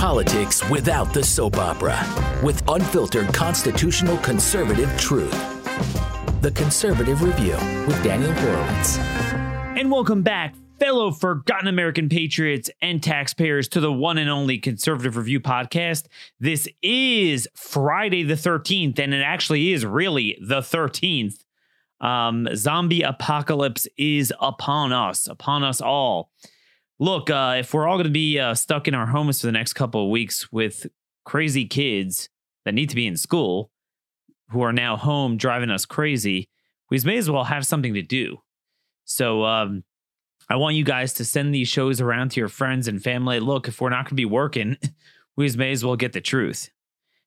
Politics without the soap opera, with unfiltered constitutional conservative truth. The Conservative Review with Daniel Horowitz. And welcome back, fellow forgotten American patriots and taxpayers, to the one and only Conservative Review podcast. This is Friday the 13th, and it actually is really the 13th. Um, zombie apocalypse is upon us, upon us all. Look, uh, if we're all going to be uh, stuck in our homes for the next couple of weeks with crazy kids that need to be in school, who are now home driving us crazy, we may as well have something to do. So, um, I want you guys to send these shows around to your friends and family. Look, if we're not going to be working, we may as well get the truth.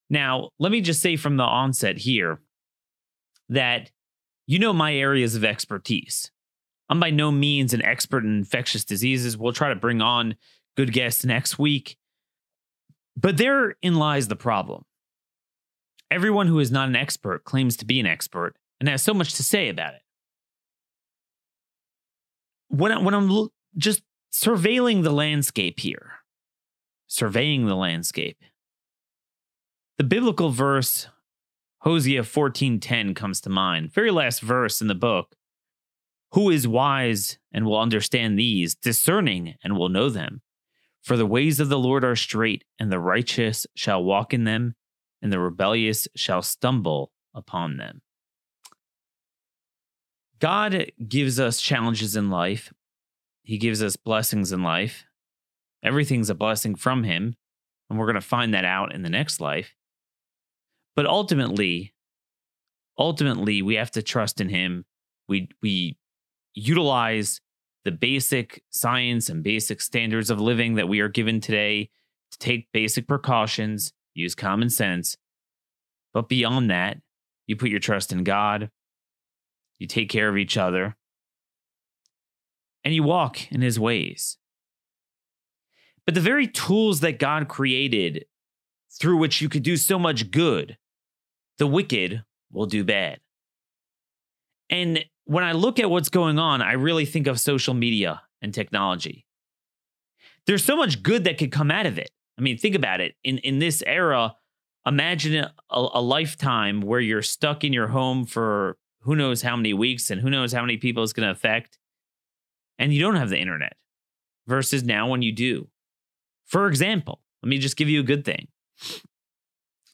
Now, let me just say from the onset here that you know my areas of expertise. I'm by no means an expert in infectious diseases. We'll try to bring on good guests next week. But therein lies the problem. Everyone who is not an expert claims to be an expert and has so much to say about it. When, I, when I'm just surveilling the landscape here, surveying the landscape, the biblical verse Hosea 14:10 comes to mind. Very last verse in the book. Who is wise and will understand these, discerning and will know them? For the ways of the Lord are straight, and the righteous shall walk in them, and the rebellious shall stumble upon them. God gives us challenges in life. He gives us blessings in life. Everything's a blessing from Him, and we're going to find that out in the next life. But ultimately, ultimately, we have to trust in Him. We we utilize the basic science and basic standards of living that we are given today to take basic precautions, use common sense. But beyond that, you put your trust in God, you take care of each other, and you walk in his ways. But the very tools that God created through which you could do so much good, the wicked will do bad. And when I look at what's going on, I really think of social media and technology. There's so much good that could come out of it. I mean, think about it. In in this era, imagine a, a lifetime where you're stuck in your home for who knows how many weeks and who knows how many people it's going to affect, and you don't have the internet. Versus now when you do. For example, let me just give you a good thing.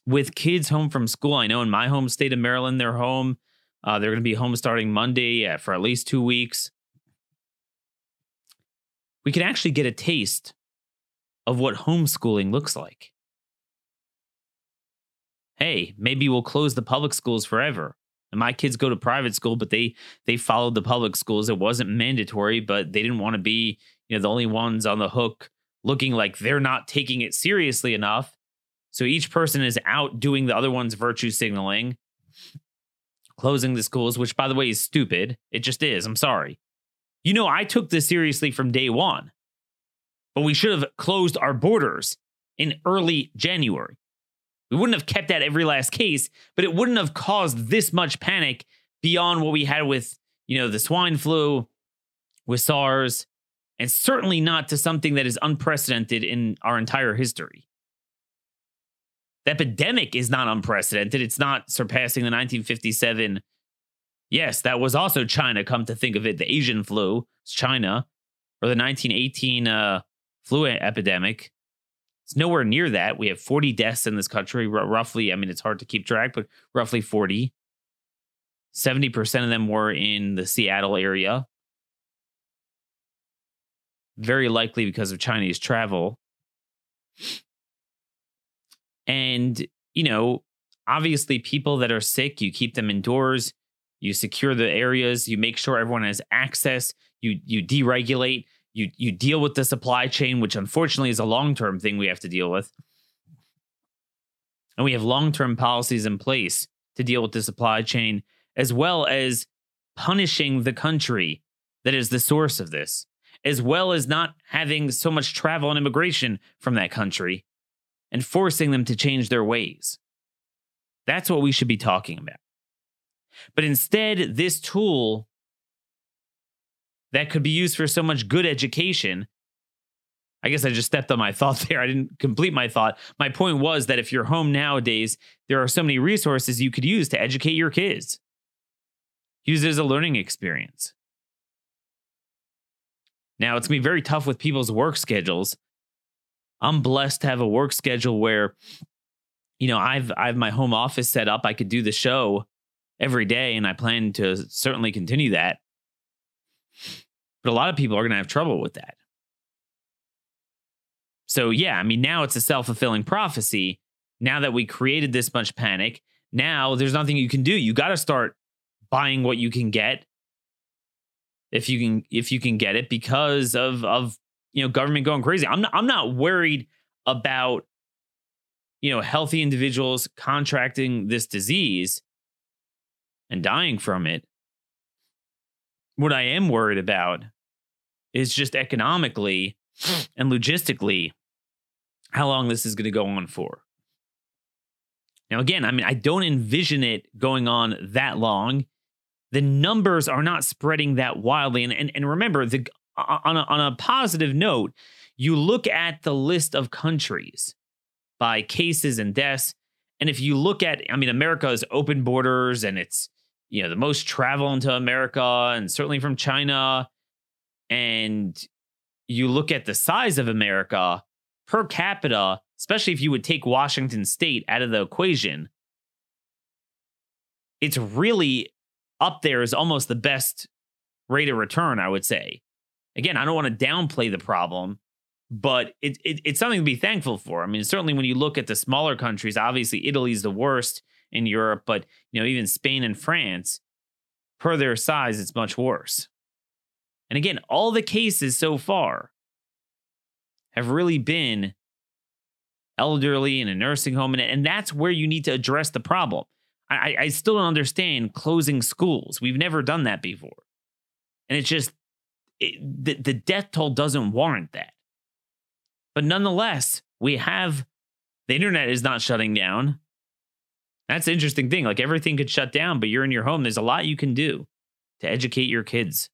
With kids home from school, I know in my home state of Maryland, they're home uh, they're going to be home starting Monday uh, for at least two weeks. We can actually get a taste of what homeschooling looks like. Hey, maybe we'll close the public schools forever. And my kids go to private school, but they they followed the public schools. It wasn't mandatory, but they didn't want to be, you know, the only ones on the hook looking like they're not taking it seriously enough. So each person is out doing the other one's virtue signaling closing the schools, which by the way is stupid. It just is. I'm sorry. You know, I took this seriously from day one, but we should have closed our borders in early January. We wouldn't have kept that every last case, but it wouldn't have caused this much panic beyond what we had with, you know, the swine flu, with SARS, and certainly not to something that is unprecedented in our entire history. The epidemic is not unprecedented. It's not surpassing the 1957. Yes, that was also China, come to think of it. The Asian flu, it's China, or the 1918 uh, flu epidemic. It's nowhere near that. We have 40 deaths in this country, r- roughly. I mean, it's hard to keep track, but roughly 40. 70% of them were in the Seattle area. Very likely because of Chinese travel. And, you know, obviously, people that are sick, you keep them indoors, you secure the areas, you make sure everyone has access, you you deregulate, you you deal with the supply chain, which unfortunately is a long-term thing we have to deal with. And we have long-term policies in place to deal with the supply chain, as well as punishing the country that is the source of this, as well as not having so much travel and immigration from that country and forcing them to change their ways. That's what we should be talking about. But instead, this tool that could be used for so much good education I guess I just stepped on my thought there. I didn't complete my thought. My point was that if you're home nowadays, there are so many resources you could use to educate your kids. Use it as a learning experience. Now, it's going to be very tough with people's work schedules. I'm blessed to have a work schedule where, you know, I've I have my home office set up. I could do the show every day, and I plan to certainly continue that. But a lot of people are going to have trouble with that. So, yeah, I mean, now it's a self fulfilling prophecy. Now that we created this much panic, now there's nothing you can do. You got to start buying what you can get if you can if you can get it because of of you know government going crazy. I'm not, I'm not worried about you know healthy individuals contracting this disease and dying from it. What I am worried about is just economically and logistically how long this is going to go on for. Now, again, I mean, I don't envision it going on that long. The numbers are not spreading that wildly. And, and, and remember, the, on, a, on a positive note, you look at the list of countries by cases and deaths. And if you look at, I mean, America has open borders and it's, you know, the most travel into America and certainly from China. And you look at the size of America, per capita, especially if you would take Washington state out of the equation, it's really up there as almost the best rate of return, I would say. Again, I don't want to downplay the problem, but it, it, it's something to be thankful for. I mean, certainly when you look at the smaller countries, obviously Italy's the worst in Europe, but you know, even Spain and France, per their size, it's much worse. And again, all the cases so far have really been elderly in a nursing home. And, and that's where you need to address the problem. I, I still don't understand closing schools. We've never done that before. And it's just, it, the, the death toll doesn't warrant that. But nonetheless, we have the internet is not shutting down. That's an interesting thing. Like everything could shut down, but you're in your home. There's a lot you can do to educate your kids.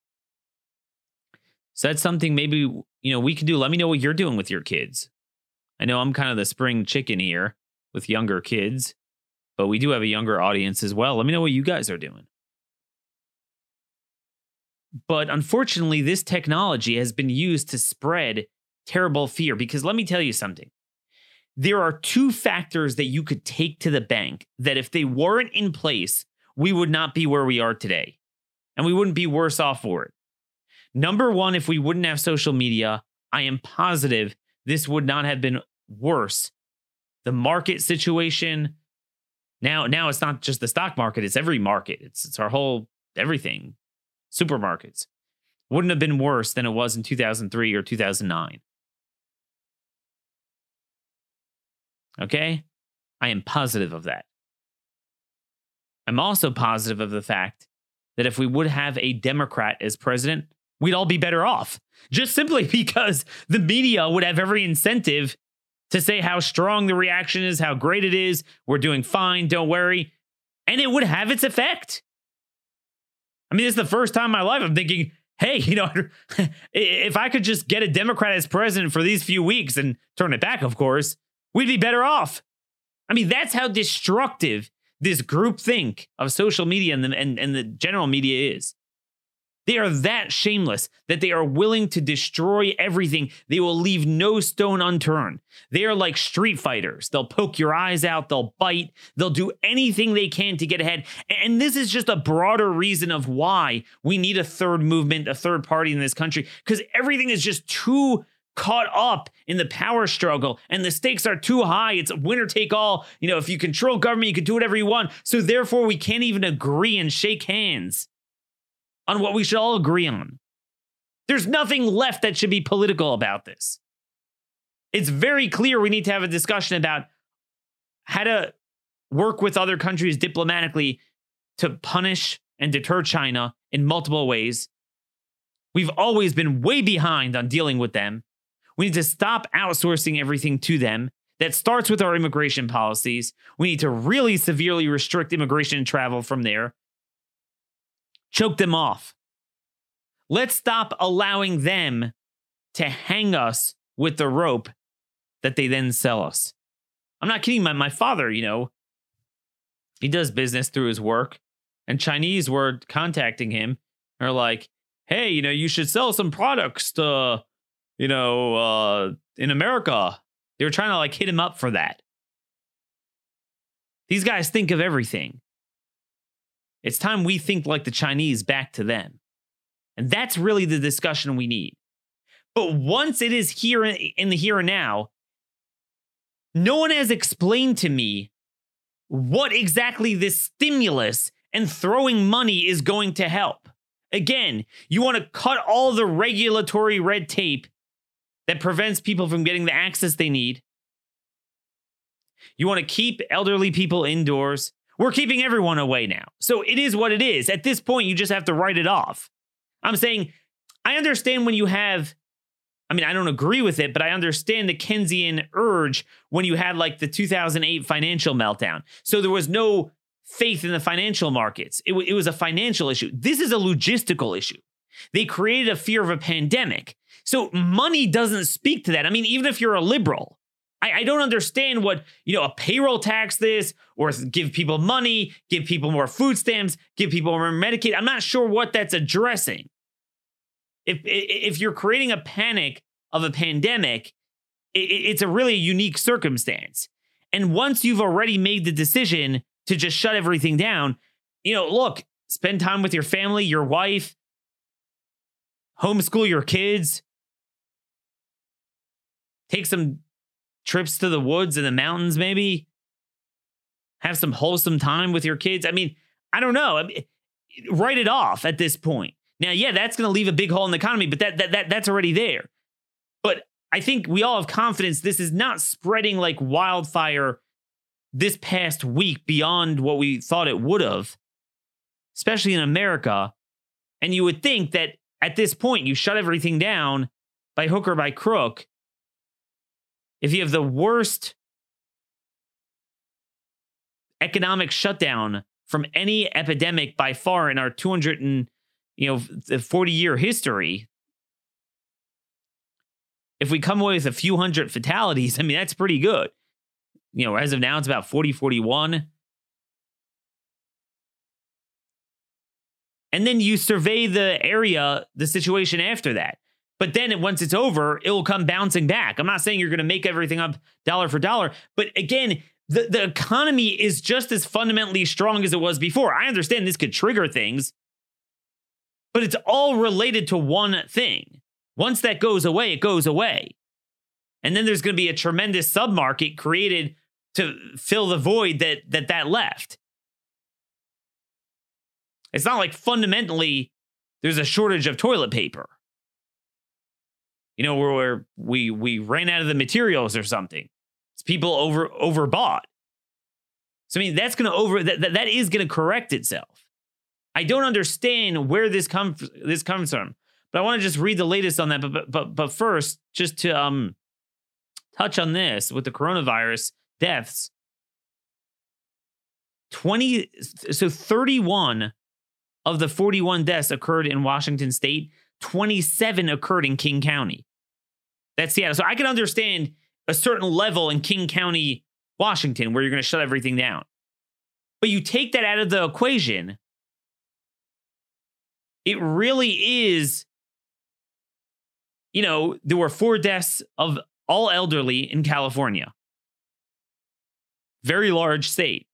So that's something maybe you know we can do. Let me know what you're doing with your kids. I know I'm kind of the spring chicken here with younger kids, but we do have a younger audience as well. Let me know what you guys are doing. But unfortunately, this technology has been used to spread terrible fear because let me tell you something. There are two factors that you could take to the bank that if they weren't in place, we would not be where we are today. And we wouldn't be worse off for it. Number one, if we wouldn't have social media, I am positive this would not have been worse. The market situation now, now it's not just the stock market; it's every market. It's it's our whole everything. Supermarkets wouldn't have been worse than it was in 2003 or 2009. Okay, I am positive of that. I'm also positive of the fact that if we would have a Democrat as president, we'd all be better off. Just simply because the media would have every incentive to say how strong the reaction is, how great it is, we're doing fine, don't worry. And it would have its effect. I mean, it's the first time in my life I'm thinking, hey, you know, if I could just get a Democrat as president for these few weeks and turn it back, of course, we'd be better off. I mean, that's how destructive this group think of social media and the, and, and the general media is. They are that shameless that they are willing to destroy everything. They will leave no stone unturned. They are like street fighters. They'll poke your eyes out, they'll bite, they'll do anything they can to get ahead. And this is just a broader reason of why we need a third movement, a third party in this country, because everything is just too caught up in the power struggle and the stakes are too high. It's winner take all. You know, if you control government, you can do whatever you want. So therefore, we can't even agree and shake hands on what we should all agree on. There's nothing left that should be political about this. It's very clear we need to have a discussion about how to work with other countries diplomatically to punish and deter China in multiple ways. We've always been way behind on dealing with them. We need to stop outsourcing everything to them. That starts with our immigration policies. We need to really severely restrict immigration and travel from there choke them off. Let's stop allowing them to hang us with the rope that they then sell us. I'm not kidding. My, my father, you know, he does business through his work, and Chinese were contacting him. Are like, hey, you know, you should sell some products to, you know, uh, in America. They were trying to like hit him up for that. These guys think of everything. It's time we think like the Chinese back to them. And that's really the discussion we need. But once it is here in the here and now, no one has explained to me what exactly this stimulus and throwing money is going to help. Again, you want to cut all the regulatory red tape that prevents people from getting the access they need. You want to keep elderly people indoors. We're keeping everyone away now. So it is what it is. At this point, you just have to write it off. I'm saying, I understand when you have, I mean, I don't agree with it, but I understand the Keynesian urge when you had like the 2008 financial meltdown. So there was no faith in the financial markets. It, w- it was a financial issue. This is a logistical issue. They created a fear of a pandemic. So money doesn't speak to that. I mean, even if you're a liberal, I, I, don't understand what, you know, a payroll tax this or give people money, give people more food stamps, give people more Medicaid. I'm not sure what that's addressing. If if you're creating a panic of a pandemic, it, it's a really unique circumstance. And once you've already made the decision to just shut everything down, you know, look, spend time with your family, your wife, homeschool your kids, take some trips to the woods and the mountains, maybe have some wholesome time with your kids. I mean, I don't know. I mean, write it off at this point. Now, yeah, that's going to leave a big hole in the economy, but that, that that that's already there. But I think we all have confidence this is not spreading like wildfire this past week beyond what we thought it would have, especially in America. And you would think that at this point you shut everything down by hook or by crook. If you have the worst economic shutdown from any epidemic by far in our 200 and you know, the 40 year history, if we come away with a few hundred fatalities, I mean, that's pretty good. You know, as of now, it's about 40, 41. And then you survey the area, the situation after that. But then once it's over, it will come bouncing back. I'm not saying you're going to make everything up dollar for dollar. But again, the, the economy is just as fundamentally strong as it was before. I understand this could trigger things but it's all related to one thing. Once that goes away, it goes away. And then there's going to be a tremendous submarket created to fill the void that that that left. It's not like fundamentally there's a shortage of toilet paper. You know, where we we ran out of the materials or something. It's people over overbought. So I mean, that's going to over that, that that is going to correct itself. I don't understand where this comes this comes from. But I want to just read the latest on that. But but but first, just to um touch on this with the coronavirus deaths. 20 so 31 of the 41 deaths occurred in Washington state, 27 occurred in King County. That's Seattle. So I can understand a certain level in King County, Washington, where you're going to shut everything down. But you take that out of the equation, it really is, you know, there were four deaths of all elderly in California. Very large state.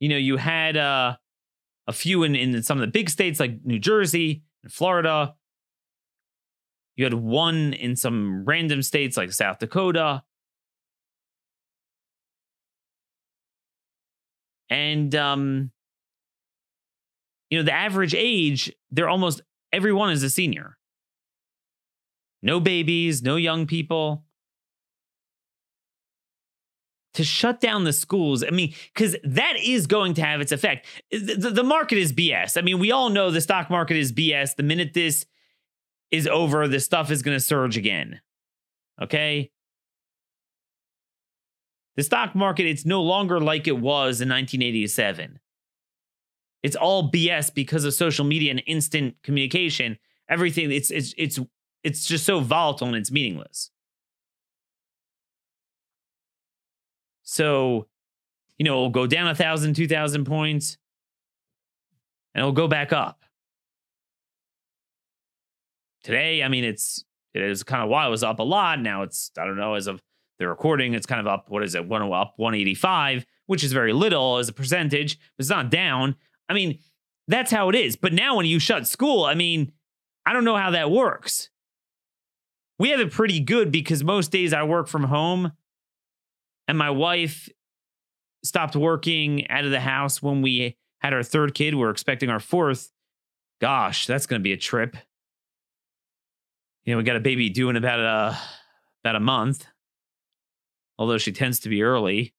You know, you had uh, a few in, in some of the big states like New Jersey and Florida. You had one in some random states like South Dakota. And um, you know, the average age, they're almost everyone is a senior. No babies, no young people. To shut down the schools, I mean, because that is going to have its effect. The, the market is BS. I mean, we all know the stock market is BS. The minute this is over, the stuff is going to surge again. Okay? The stock market, it's no longer like it was in 1987. It's all BS because of social media and instant communication. Everything it's it's it's it's just so volatile and it's meaningless. So, you know, it'll go down a thousand, two thousand points, and it'll go back up. Today, I mean, it's it is kind of wild. It was up a lot. Now it's I don't know as of the recording, it's kind of up. What is it? One up 185, which is very little as a percentage. But it's not down. I mean, that's how it is. But now when you shut school, I mean, I don't know how that works. We have it pretty good because most days I work from home and my wife stopped working out of the house when we had our third kid. We're expecting our fourth. Gosh, that's going to be a trip. You know, we got a baby due in about a about a month. Although she tends to be early.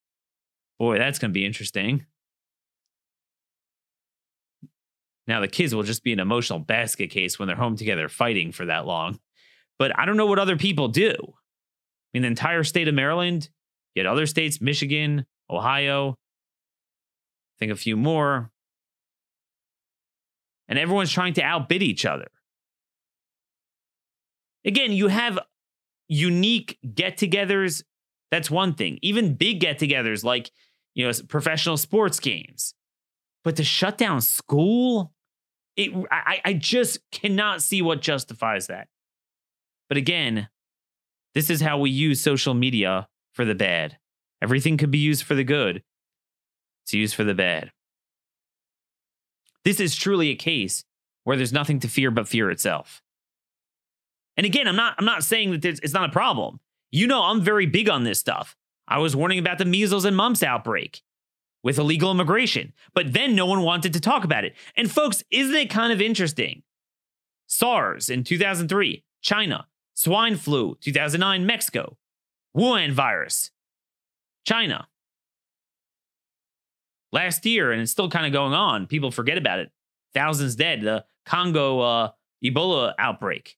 Boy, that's going to be interesting. Now the kids will just be an emotional basket case when they're home together fighting for that long. But I don't know what other people do. I mean, the entire state of Maryland, yet other states, Michigan, Ohio, I think a few more. And everyone's trying to outbid each other. Again, you have unique get togethers. That's one thing. Even big get togethers like, you know, professional sports games. But to shut down school, it, I, I just cannot see what justifies that. But again, this is how we use social media for the bad. Everything could be used for the good. It's used for the bad. This is truly a case where there's nothing to fear but fear itself. And again, I'm not I'm not saying that it's not a problem. You know, I'm very big on this stuff. I was warning about the measles and mumps outbreak with illegal immigration, but then no one wanted to talk about it. And folks, isn't it kind of interesting? SARS in 2003, China, swine flu 2009, Mexico, Wuhan virus, China. Last year, and it's still kind of going on. People forget about it. Thousands dead. The Congo uh, Ebola outbreak.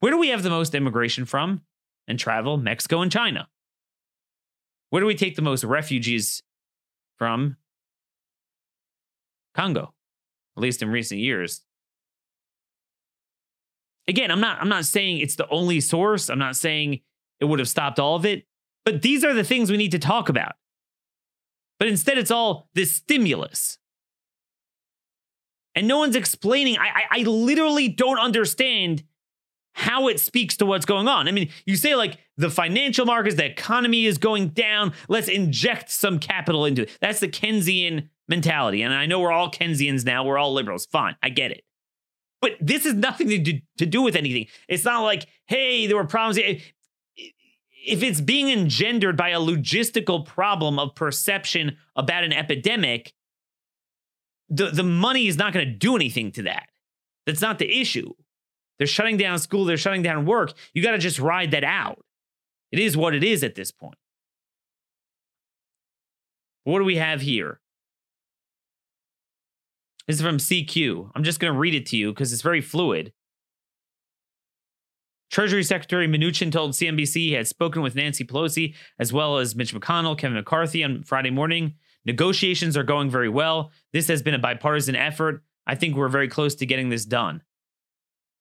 Where do we have the most immigration from and travel? Mexico and China. Where do we take the most refugees from? Congo, at least in recent years. Again, I'm not I'm not saying it's the only source. I'm not saying it would have stopped all of it, but these are the things we need to talk about. But instead, it's all this stimulus. And no one's explaining. I, I, I literally don't understand how it speaks to what's going on. I mean, you say like the financial markets, the economy is going down. Let's inject some capital into it. That's the Keynesian mentality. And I know we're all Keynesians now. We're all liberals. Fine. I get it. But this is nothing to do, to do with anything. It's not like, hey, there were problems. If it's being engendered by a logistical problem of perception about an epidemic, the, the money is not going to do anything to that. That's not the issue. They're shutting down school, they're shutting down work. You got to just ride that out. It is what it is at this point. What do we have here? This is from CQ. I'm just going to read it to you because it's very fluid. Treasury Secretary Mnuchin told CNBC he had spoken with Nancy Pelosi as well as Mitch McConnell, Kevin McCarthy on Friday morning. Negotiations are going very well. This has been a bipartisan effort. I think we're very close to getting this done.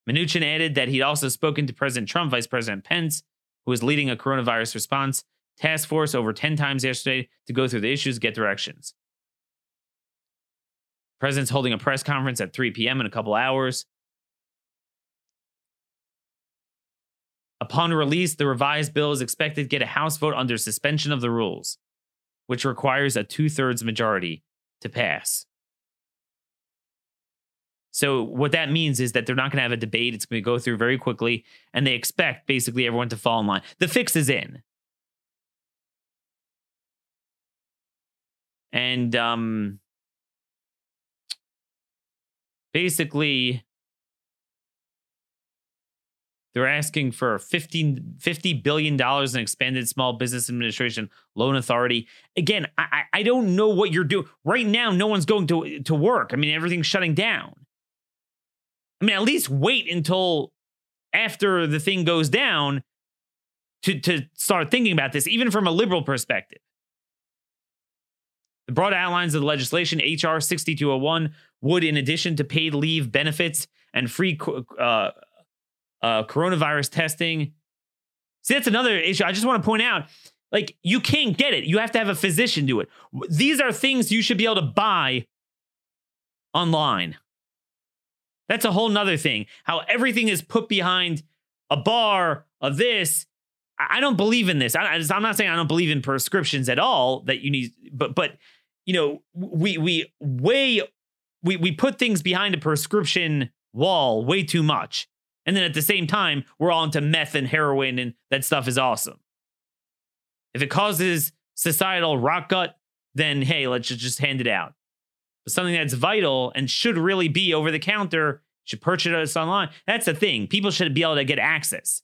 Mnuchin added that he'd also spoken to President Trump, Vice President Pence, who was leading a coronavirus response task force over 10 times yesterday to go through the issues, get directions. President's holding a press conference at 3 p.m. in a couple hours. Upon release, the revised bill is expected to get a House vote under suspension of the rules, which requires a two thirds majority to pass. So what that means is that they're not going to have a debate. It's going to go through very quickly, and they expect basically everyone to fall in line. The fix is in, and um, basically they're asking for 15, $50 billion in expanded small business administration loan authority. Again, I, I don't know what you're doing. Right now, no one's going to, to work. I mean, everything's shutting down. I mean, at least wait until after the thing goes down to, to start thinking about this, even from a liberal perspective. The broad outlines of the legislation, H.R. 6201, would, in addition to paid leave benefits and free uh, uh, coronavirus testing. See, that's another issue. I just want to point out like, you can't get it. You have to have a physician do it. These are things you should be able to buy online. That's a whole nother thing. How everything is put behind a bar of this. I don't believe in this. I, am not saying I don't believe in prescriptions at all. That you need, but but you know, we we way we we put things behind a prescription wall way too much, and then at the same time we're all into meth and heroin, and that stuff is awesome. If it causes societal rock gut, then hey, let's just hand it out. But something that's vital and should really be over the counter, should purchase it online. That's the thing. People should be able to get access.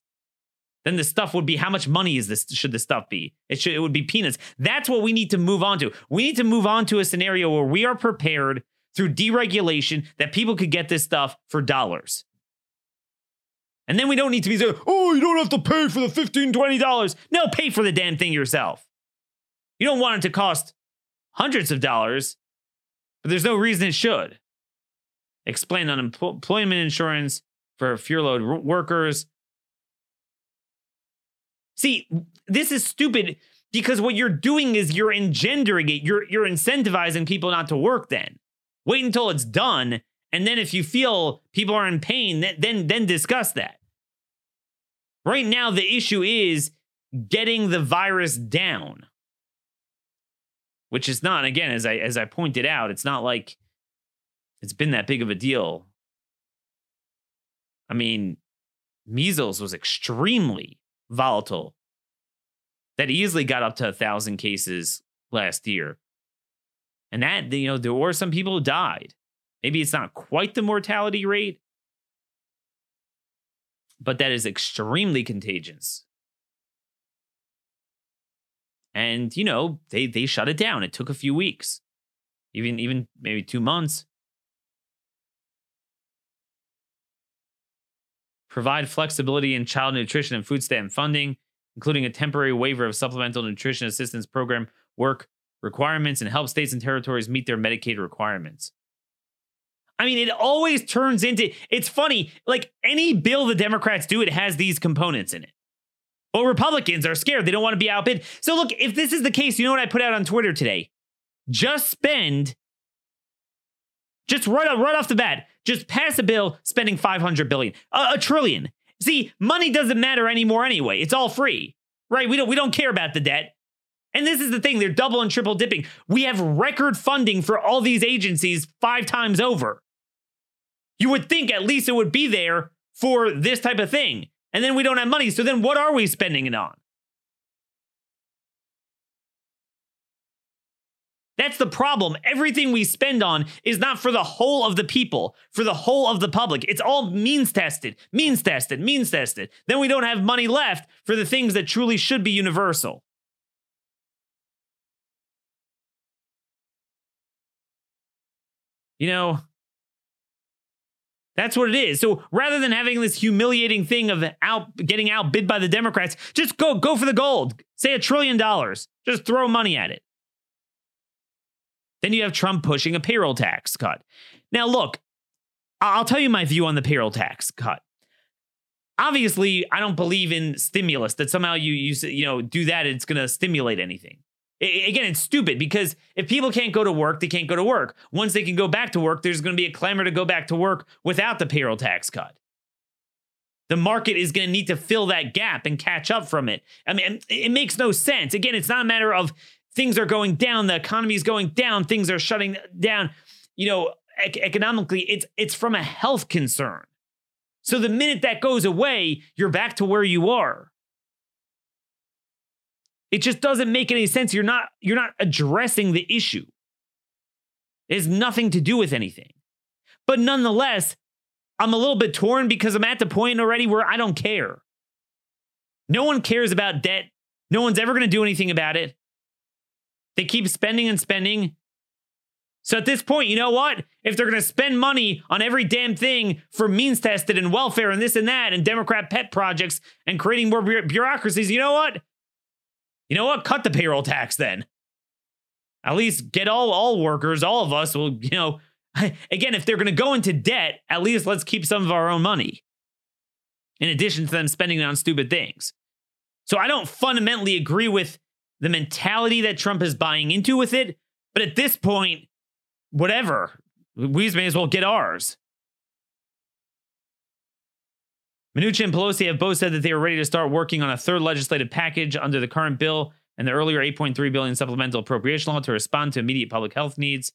Then the stuff would be how much money is this should the stuff be? It should it would be peanuts. That's what we need to move on to. We need to move on to a scenario where we are prepared through deregulation that people could get this stuff for dollars. And then we don't need to be saying, oh, you don't have to pay for the $15, $20. No, pay for the damn thing yourself. You don't want it to cost hundreds of dollars, but there's no reason it should. Explain unemployment insurance for furloughed workers. See, this is stupid because what you're doing is you're engendering it. You're you're incentivizing people not to work then. Wait until it's done and then if you feel people are in pain, then then discuss that. Right now, the issue is getting the virus down. Which is not, again, as I as I pointed out, it's not like it's been that big of a deal. I mean, measles was extremely volatile. That easily got up to a thousand cases last year. And that, you know, there were some people who died. Maybe it's not quite the mortality rate, but that is extremely contagious. And you know, they they shut it down. It took a few weeks. Even even maybe 2 months. Provide flexibility in child nutrition and food stamp funding, including a temporary waiver of supplemental nutrition assistance program work requirements and help states and territories meet their Medicaid requirements. I mean, it always turns into it's funny. Like any bill the Democrats do, it has these components in it. But Republicans are scared. They don't want to be outbid. So, look, if this is the case, you know what I put out on Twitter today? Just spend, just right, right off the bat, just pass a bill spending 500 billion, a, a trillion. See, money doesn't matter anymore anyway. It's all free, right? We don't, we don't care about the debt. And this is the thing, they're double and triple dipping. We have record funding for all these agencies five times over. You would think at least it would be there for this type of thing. And then we don't have money. So then what are we spending it on? That's the problem. Everything we spend on is not for the whole of the people, for the whole of the public. It's all means tested, means tested, means tested. Then we don't have money left for the things that truly should be universal. You know, that's what it is. So rather than having this humiliating thing of out getting outbid by the Democrats, just go go for the gold. Say a trillion dollars. Just throw money at it. Then you have Trump pushing a payroll tax cut. Now look, I'll tell you my view on the payroll tax cut. Obviously, I don't believe in stimulus that somehow you you you know do that it's going to stimulate anything. Again, it's stupid because if people can't go to work, they can't go to work. Once they can go back to work, there's going to be a clamor to go back to work without the payroll tax cut. The market is going to need to fill that gap and catch up from it. I mean, it makes no sense. Again, it's not a matter of things are going down, the economy is going down, things are shutting down. You know, economically, it's it's from a health concern. So the minute that goes away, you're back to where you are. It just doesn't make any sense. You're not you're not addressing the issue. It has nothing to do with anything. But nonetheless, I'm a little bit torn because I'm at the point already where I don't care. No one cares about debt. No one's ever going to do anything about it. They keep spending and spending. So at this point, you know what? If they're going to spend money on every damn thing for means tested and welfare and this and that and Democrat pet projects and creating more bureaucracies, you know what? You know what? Cut the payroll tax then. At least get all all workers, all of us will, you know, Again, if they're going to go into debt, at least let's keep some of our own money, in addition to them spending it on stupid things. So I don't fundamentally agree with the mentality that Trump is buying into with it. But at this point, whatever, we may as well get ours. Mnuchin and Pelosi have both said that they are ready to start working on a third legislative package under the current bill and the earlier 8.3 billion supplemental appropriation law to respond to immediate public health needs.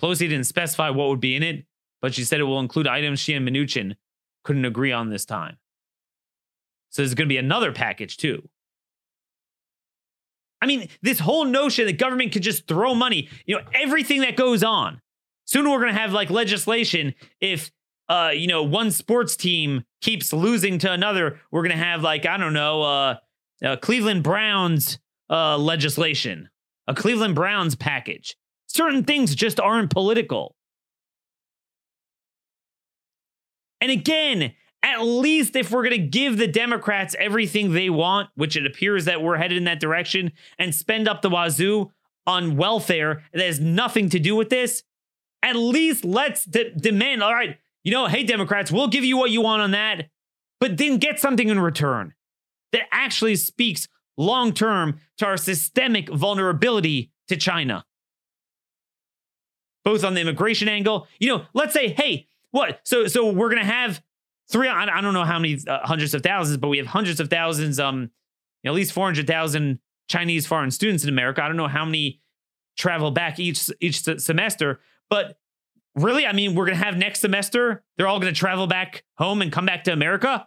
Pelosi didn't specify what would be in it, but she said it will include items she and Mnuchin couldn't agree on this time. So there's going to be another package too. I mean, this whole notion that government could just throw money, you know, everything that goes on. Soon we're going to have like legislation if uh, you know, one sports team keeps losing to another, we're to have like I don't know, uh, uh Cleveland Browns uh legislation, a Cleveland Browns package. Certain things just aren't political. And again, at least if we're going to give the Democrats everything they want, which it appears that we're headed in that direction, and spend up the wazoo on welfare that has nothing to do with this, at least let's de- demand, all right, you know, hey, Democrats, we'll give you what you want on that, but then get something in return that actually speaks long term to our systemic vulnerability to China. Both on the immigration angle, you know, let's say, hey, what? So, so we're gonna have three. I, don't know how many uh, hundreds of thousands, but we have hundreds of thousands. Um, you know, at least four hundred thousand Chinese foreign students in America. I don't know how many travel back each each semester, but really, I mean, we're gonna have next semester. They're all gonna travel back home and come back to America.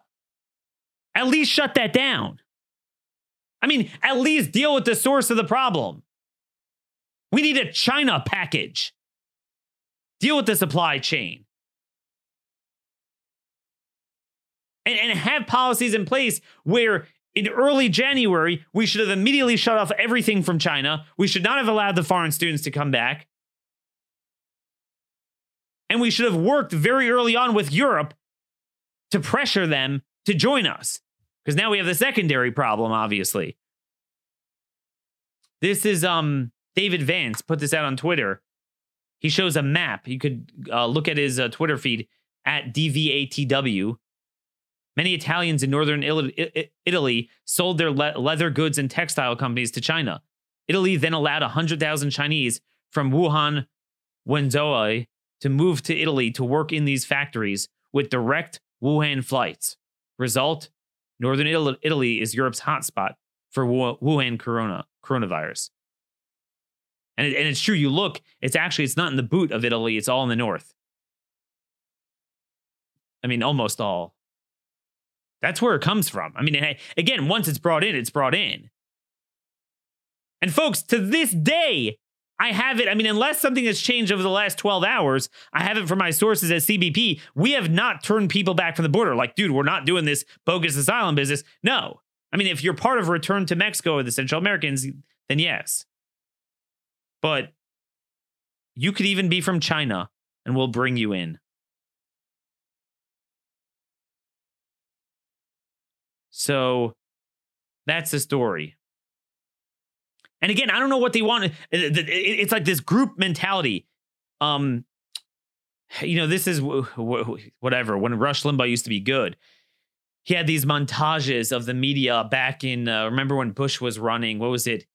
At least shut that down. I mean, at least deal with the source of the problem. We need a China package. Deal with the supply chain. and, and have policies in place where in early January, we should have immediately shut off everything from China. We should not have allowed the foreign students to come back. And we should have worked very early on with Europe to pressure them to join us. Because now we have the secondary problem, obviously. This is um David Vance put this out on Twitter. He shows a map. You could uh, look at his uh, Twitter feed at DVATW. Many Italians in northern Italy sold their le- leather goods and textile companies to China. Italy then allowed 100,000 Chinese from Wuhan, Wenzhou to move to Italy to work in these factories with direct Wuhan flights. Result Northern Italy is Europe's hotspot for Wuhan corona, coronavirus. And, it, and it's true, you look, it's actually, it's not in the boot of Italy, it's all in the north. I mean, almost all. That's where it comes from. I mean, again, once it's brought in, it's brought in. And folks, to this day, I have it. I mean, unless something has changed over the last 12 hours, I have it from my sources at CBP. We have not turned people back from the border. Like, dude, we're not doing this bogus asylum business. No. I mean, if you're part of Return to Mexico or the Central Americans, then yes. But you could even be from China and we'll bring you in. So that's the story. And again, I don't know what they want. It's like this group mentality. Um, you know, this is whatever. When Rush Limbaugh used to be good, he had these montages of the media back in. Uh, remember when Bush was running? What was it? It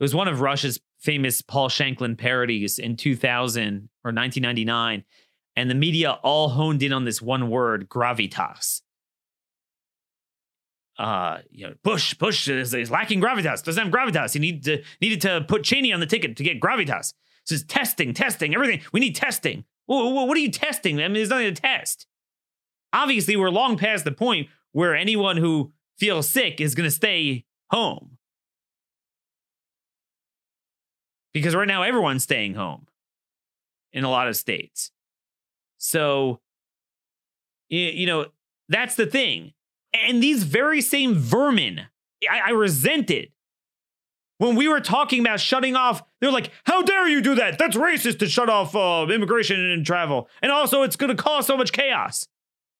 was one of Rush's famous Paul Shanklin parodies in 2000 or 1999, and the media all honed in on this one word, gravitas uh, you know, Bush, Bush is, is, lacking gravitas, doesn't have gravitas. He need to, needed to put Cheney on the ticket to get gravitas. So it's testing, testing, everything. We need testing. What are you testing? I mean, there's nothing to test. Obviously, we're long past the point where anyone who feels sick is going to stay home. Because right now, everyone's staying home in a lot of states. So, you know, that's the thing and these very same vermin, I, I resent it. When we were talking about shutting off, they're like, how dare you do that? That's racist to shut off uh, immigration and travel. And also, it's going to cause so much chaos.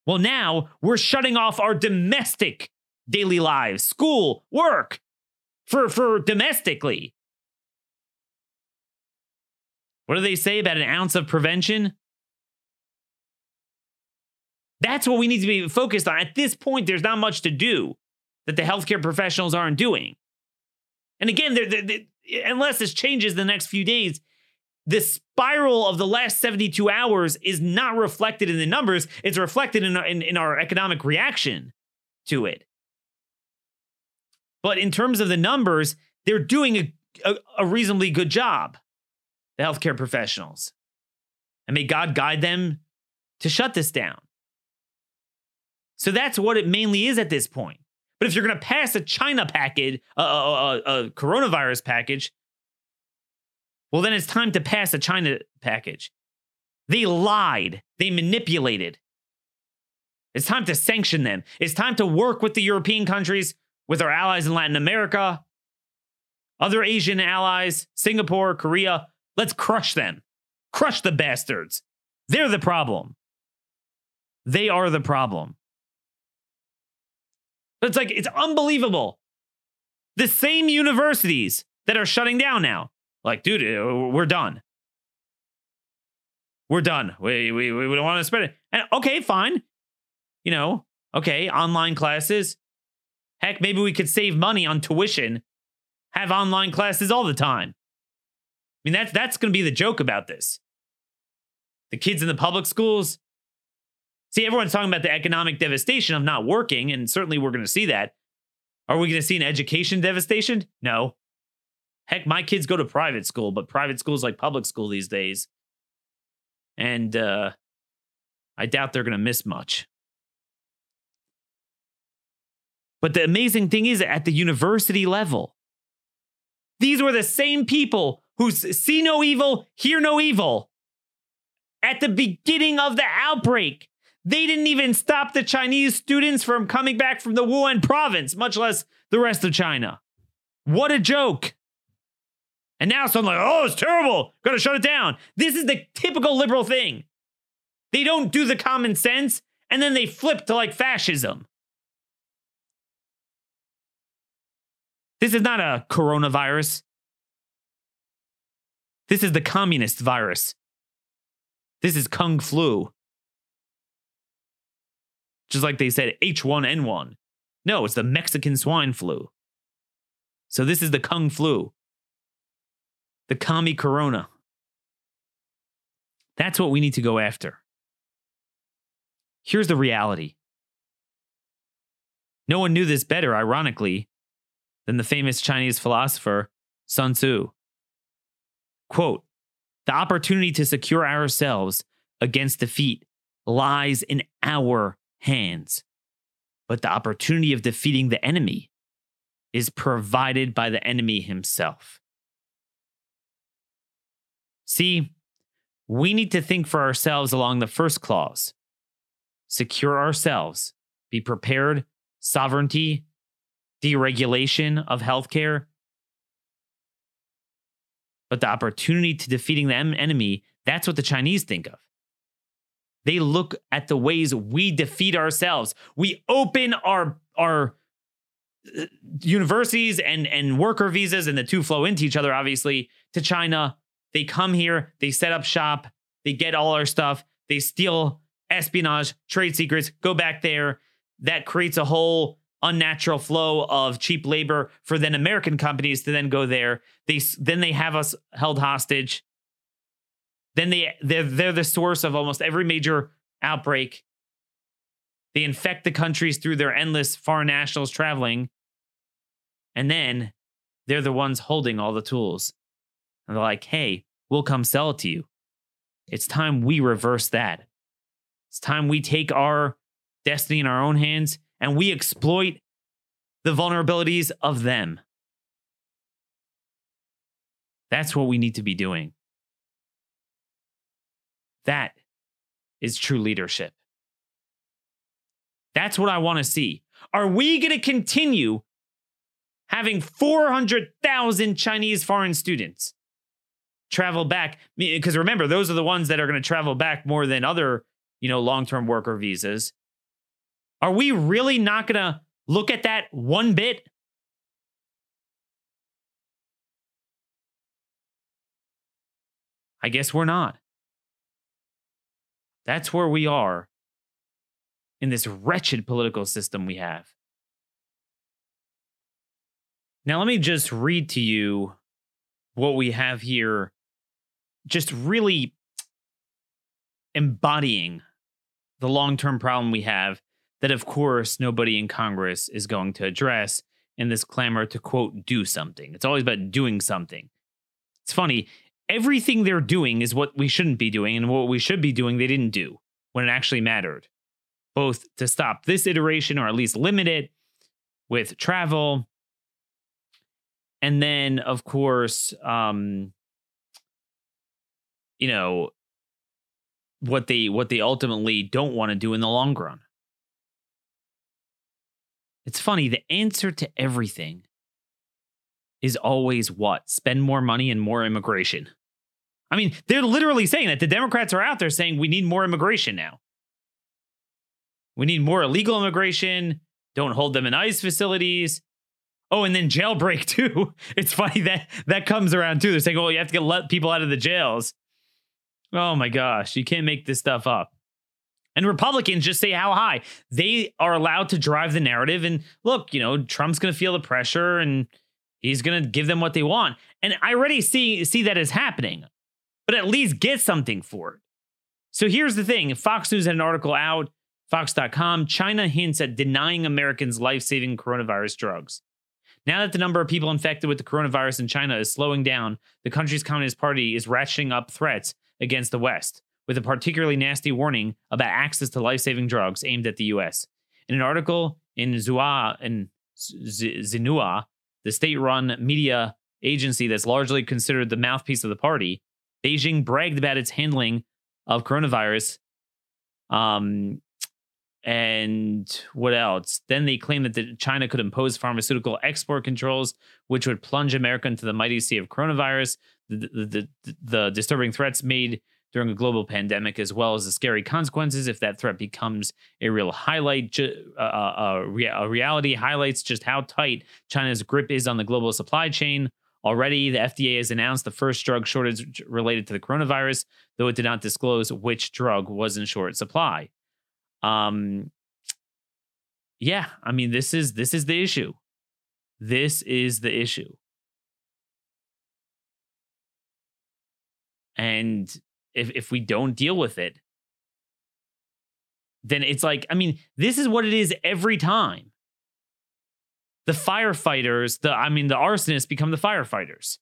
Well, now we're shutting off our domestic daily lives, school, work, for, for domestically. What do they say about an ounce of prevention? That's what we need to be focused on. At this point, there's not much to do that the healthcare professionals aren't doing. And again, they're, they're, they're, unless this changes the next few days, the spiral of the last 72 hours is not reflected in the numbers. It's reflected in, in, in our economic reaction to it. But in terms of the numbers, they're doing a, a, a reasonably good job, the healthcare professionals. And may God guide them to shut this down. So that's what it mainly is at this point. But if you're going to pass a China package, a, a, a, coronavirus package, well, then it's time to pass a China package. They lied, they manipulated. It's time to sanction them. It's time to work with the European countries, with our allies in Latin America, other Asian allies, Singapore, Korea. Let's crush them. Crush the bastards. They're the problem. They are the problem. It's like, it's unbelievable. The same universities that are shutting down now. Like, dude, uh, we're done. We're done. We, we, we don't want to spread it. And okay, fine. You know, okay, online classes. Heck, maybe we could save money on tuition, have online classes all the time. I mean, that's that's going to be the joke about this. The kids in the public schools, See, everyone's talking about the economic devastation of not working, and certainly we're going to see that. Are we going to see an education devastation? No. Heck, my kids go to private school, but private school is like public school these days. And uh, I doubt they're going to miss much. But the amazing thing is, at the university level, these were the same people who see no evil, hear no evil at the beginning of the outbreak. They didn't even stop the Chinese students from coming back from the Wuhan province, much less the rest of China. What a joke. And now someone's like, oh, it's terrible. Gotta shut it down. This is the typical liberal thing. They don't do the common sense and then they flip to like fascism. This is not a coronavirus. This is the communist virus. This is Kung Flu. Just like they said H1N1. No, it's the Mexican swine flu. So this is the Kung flu, the Commie Corona. That's what we need to go after. Here's the reality. No one knew this better, ironically, than the famous Chinese philosopher Sun Tzu. Quote The opportunity to secure ourselves against defeat lies in our hands. But the opportunity of defeating the enemy is provided by the enemy himself. See, we need to think for ourselves along the first clause secure ourselves, be prepared, sovereignty, deregulation of healthcare. But the opportunity to defeating the enemy, that's what the Chinese think of. They look at the ways we defeat ourselves. We open our our uh, universities and and worker visas and the two flow into each other obviously to China. They come here, they set up shop, they get all our stuff, they steal espionage, trade secrets, go back there. That creates a whole unnatural flow of cheap labor for then American companies to then go there. They then they have us held hostage. Then they they're, they're the source of almost every major outbreak. They infect the countries through their endless foreign nationals traveling. And then they're the ones holding all the tools. And they're like, hey, we'll come sell it to you. It's time we reverse that. It's time we take our destiny in our own hands and we exploit the vulnerabilities of them. That's what we need to be doing. That is true leadership. That's what I want to see. Are we going to continue having 400,000 Chinese foreign students travel back? Because remember, those are the ones that are going to travel back more than other, you know, long-term worker visas. Are we really not going to look at that one bit? I guess we're not. That's where we are in this wretched political system we have. Now, let me just read to you what we have here, just really embodying the long term problem we have that, of course, nobody in Congress is going to address in this clamor to quote, do something. It's always about doing something. It's funny. Everything they're doing is what we shouldn't be doing, and what we should be doing, they didn't do when it actually mattered, both to stop this iteration or at least limit it with travel. And then, of course, um, you know, what they what they ultimately don't want to do in the long run. It's funny, the answer to everything is always what? Spend more money and more immigration. I mean, they're literally saying that. The Democrats are out there saying we need more immigration now. We need more illegal immigration. Don't hold them in ICE facilities. Oh, and then jailbreak too. It's funny that that comes around too. They're saying, "Oh, you have to get let people out of the jails." Oh my gosh, you can't make this stuff up. And Republicans just say how high. They are allowed to drive the narrative. And look, you know, Trump's going to feel the pressure and he's going to give them what they want. And I already see see that as happening. But at least get something for it. So here's the thing Fox News had an article out, Fox.com. China hints at denying Americans life saving coronavirus drugs. Now that the number of people infected with the coronavirus in China is slowing down, the country's Communist Party is ratcheting up threats against the West with a particularly nasty warning about access to life saving drugs aimed at the U.S. In an article in Zua in Xinhua, the state run media agency that's largely considered the mouthpiece of the party, Beijing bragged about its handling of coronavirus. Um, and what else? Then they claimed that the, China could impose pharmaceutical export controls, which would plunge America into the mighty sea of coronavirus. The, the, the, the disturbing threats made during a global pandemic, as well as the scary consequences if that threat becomes a real highlight. Uh, uh, a reality highlights just how tight China's grip is on the global supply chain. Already, the FDA has announced the first drug shortage related to the coronavirus, though it did not disclose which drug was in short supply. Um, yeah, I mean, this is this is the issue. This is the issue. And if if we don't deal with it, then it's like, I mean, this is what it is every time. The firefighters, the I mean, the arsonists become the firefighters.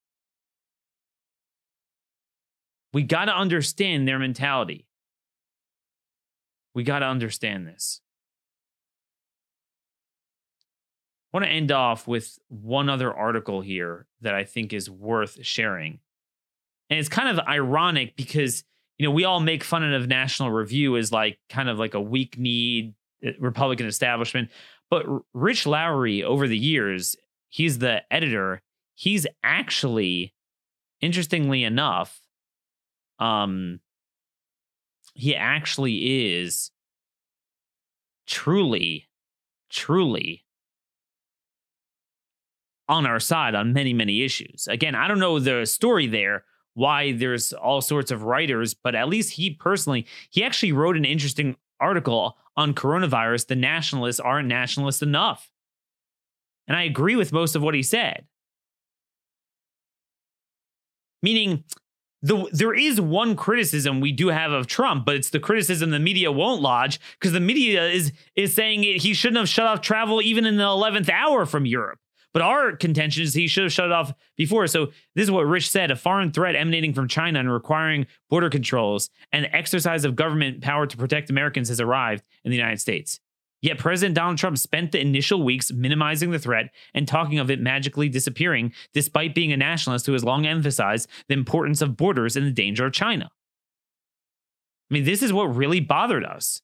We got to understand their mentality. We got to understand this. I want to end off with one other article here that I think is worth sharing. And it's kind of ironic because, you know, we all make fun of National Review as like kind of like a weak kneed uh, Republican establishment. But Rich Lowry, over the years, he's the editor. He's actually, interestingly enough, um, he actually is truly, truly on our side on many, many issues. Again, I don't know the story there, why there's all sorts of writers, but at least he personally, he actually wrote an interesting article on coronavirus. The nationalists aren't nationalist enough. And I agree with most of what he said. Meaning, the, there is one criticism we do have of Trump, but it's the criticism the media won't lodge because the media is is saying it, he shouldn't have shut off travel even in the eleventh hour from Europe. But our contention is he should have shut it off before. So this is what Rich said: a foreign threat emanating from China and requiring border controls and exercise of government power to protect Americans has arrived in the United States. Yet President Donald Trump spent the initial weeks minimizing the threat and talking of it magically disappearing, despite being a nationalist who has long emphasized the importance of borders and the danger of China. I mean, this is what really bothered us.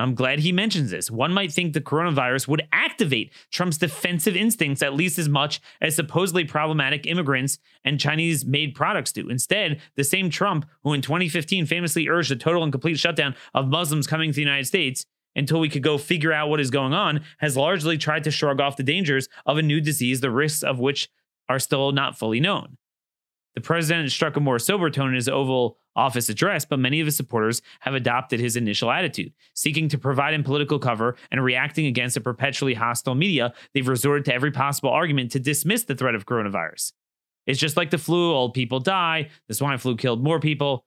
I'm glad he mentions this. One might think the coronavirus would activate Trump's defensive instincts at least as much as supposedly problematic immigrants and Chinese made products do. Instead, the same Trump, who in 2015 famously urged a total and complete shutdown of Muslims coming to the United States until we could go figure out what is going on, has largely tried to shrug off the dangers of a new disease, the risks of which are still not fully known. The president struck a more sober tone in his Oval Office address, but many of his supporters have adopted his initial attitude. Seeking to provide him political cover and reacting against a perpetually hostile media, they've resorted to every possible argument to dismiss the threat of coronavirus. It's just like the flu, old people die, the swine flu killed more people.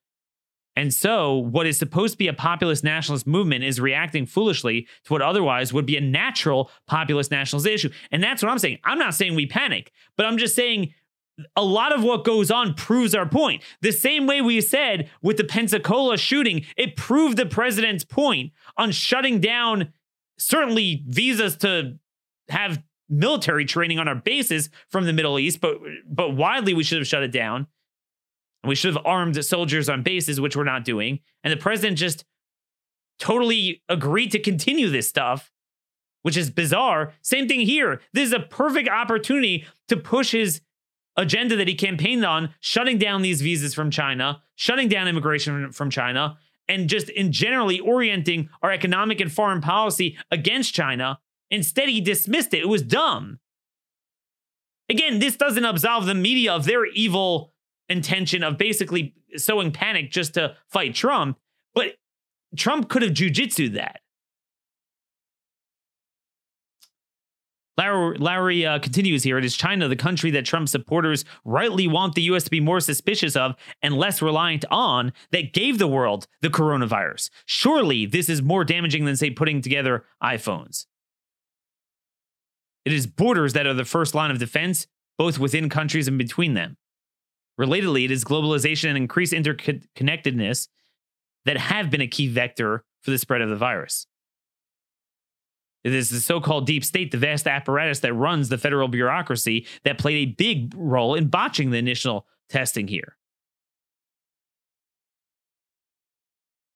And so, what is supposed to be a populist nationalist movement is reacting foolishly to what otherwise would be a natural populist nationalist issue. And that's what I'm saying. I'm not saying we panic, but I'm just saying a lot of what goes on proves our point. The same way we said with the Pensacola shooting, it proved the president's point on shutting down certainly visas to have military training on our bases from the Middle East, but but widely we should have shut it down. And we should have armed soldiers on bases, which we're not doing. And the president just totally agreed to continue this stuff, which is bizarre. Same thing here. This is a perfect opportunity to push his agenda that he campaigned on, shutting down these visas from China, shutting down immigration from China, and just in generally orienting our economic and foreign policy against China. Instead, he dismissed it. It was dumb. Again, this doesn't absolve the media of their evil intention of basically sowing panic just to fight Trump, but Trump could have jujitsu that. Lowry, Lowry uh, continues here. It is China, the country that Trump supporters rightly want the U.S. to be more suspicious of and less reliant on, that gave the world the coronavirus. Surely this is more damaging than, say, putting together iPhones. It is borders that are the first line of defense, both within countries and between them. Relatedly, it is globalization and increased interconnectedness that have been a key vector for the spread of the virus. It is the so called deep state, the vast apparatus that runs the federal bureaucracy, that played a big role in botching the initial testing here.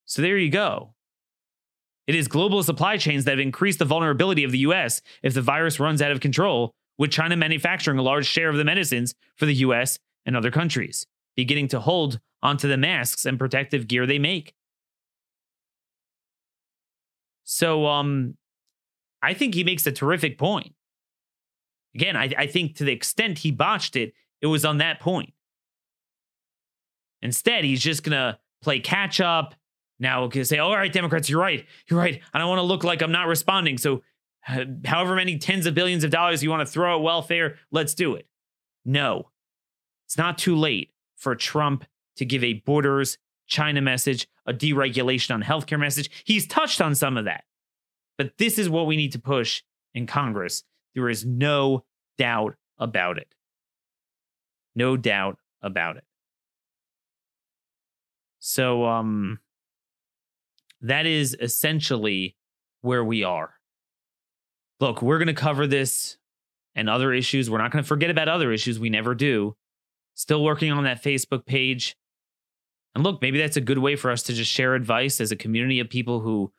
So there you go. It is global supply chains that have increased the vulnerability of the US if the virus runs out of control, with China manufacturing a large share of the medicines for the US and other countries, beginning to hold onto the masks and protective gear they make. So, um, I think he makes a terrific point. Again, I, I think to the extent he botched it, it was on that point. Instead, he's just going to play catch up. Now, can say, all right, Democrats, you're right. You're right. I don't want to look like I'm not responding. So, however many tens of billions of dollars you want to throw at welfare, let's do it. No, it's not too late for Trump to give a borders China message, a deregulation on healthcare message. He's touched on some of that. But this is what we need to push in Congress. There is no doubt about it. No doubt about it. So um that is essentially where we are. Look, we're going to cover this and other issues. We're not going to forget about other issues. We never do. Still working on that Facebook page. And look, maybe that's a good way for us to just share advice as a community of people who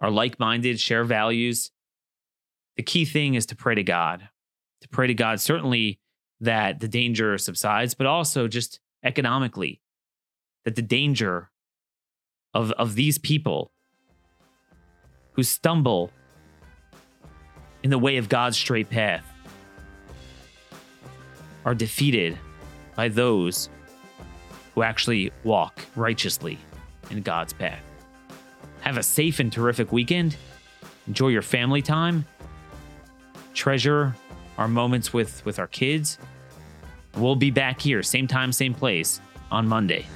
are like minded, share values. The key thing is to pray to God, to pray to God, certainly that the danger subsides, but also just economically, that the danger of, of these people who stumble in the way of God's straight path are defeated by those who actually walk righteously in God's path. Have a safe and terrific weekend. Enjoy your family time. Treasure our moments with, with our kids. We'll be back here, same time, same place, on Monday.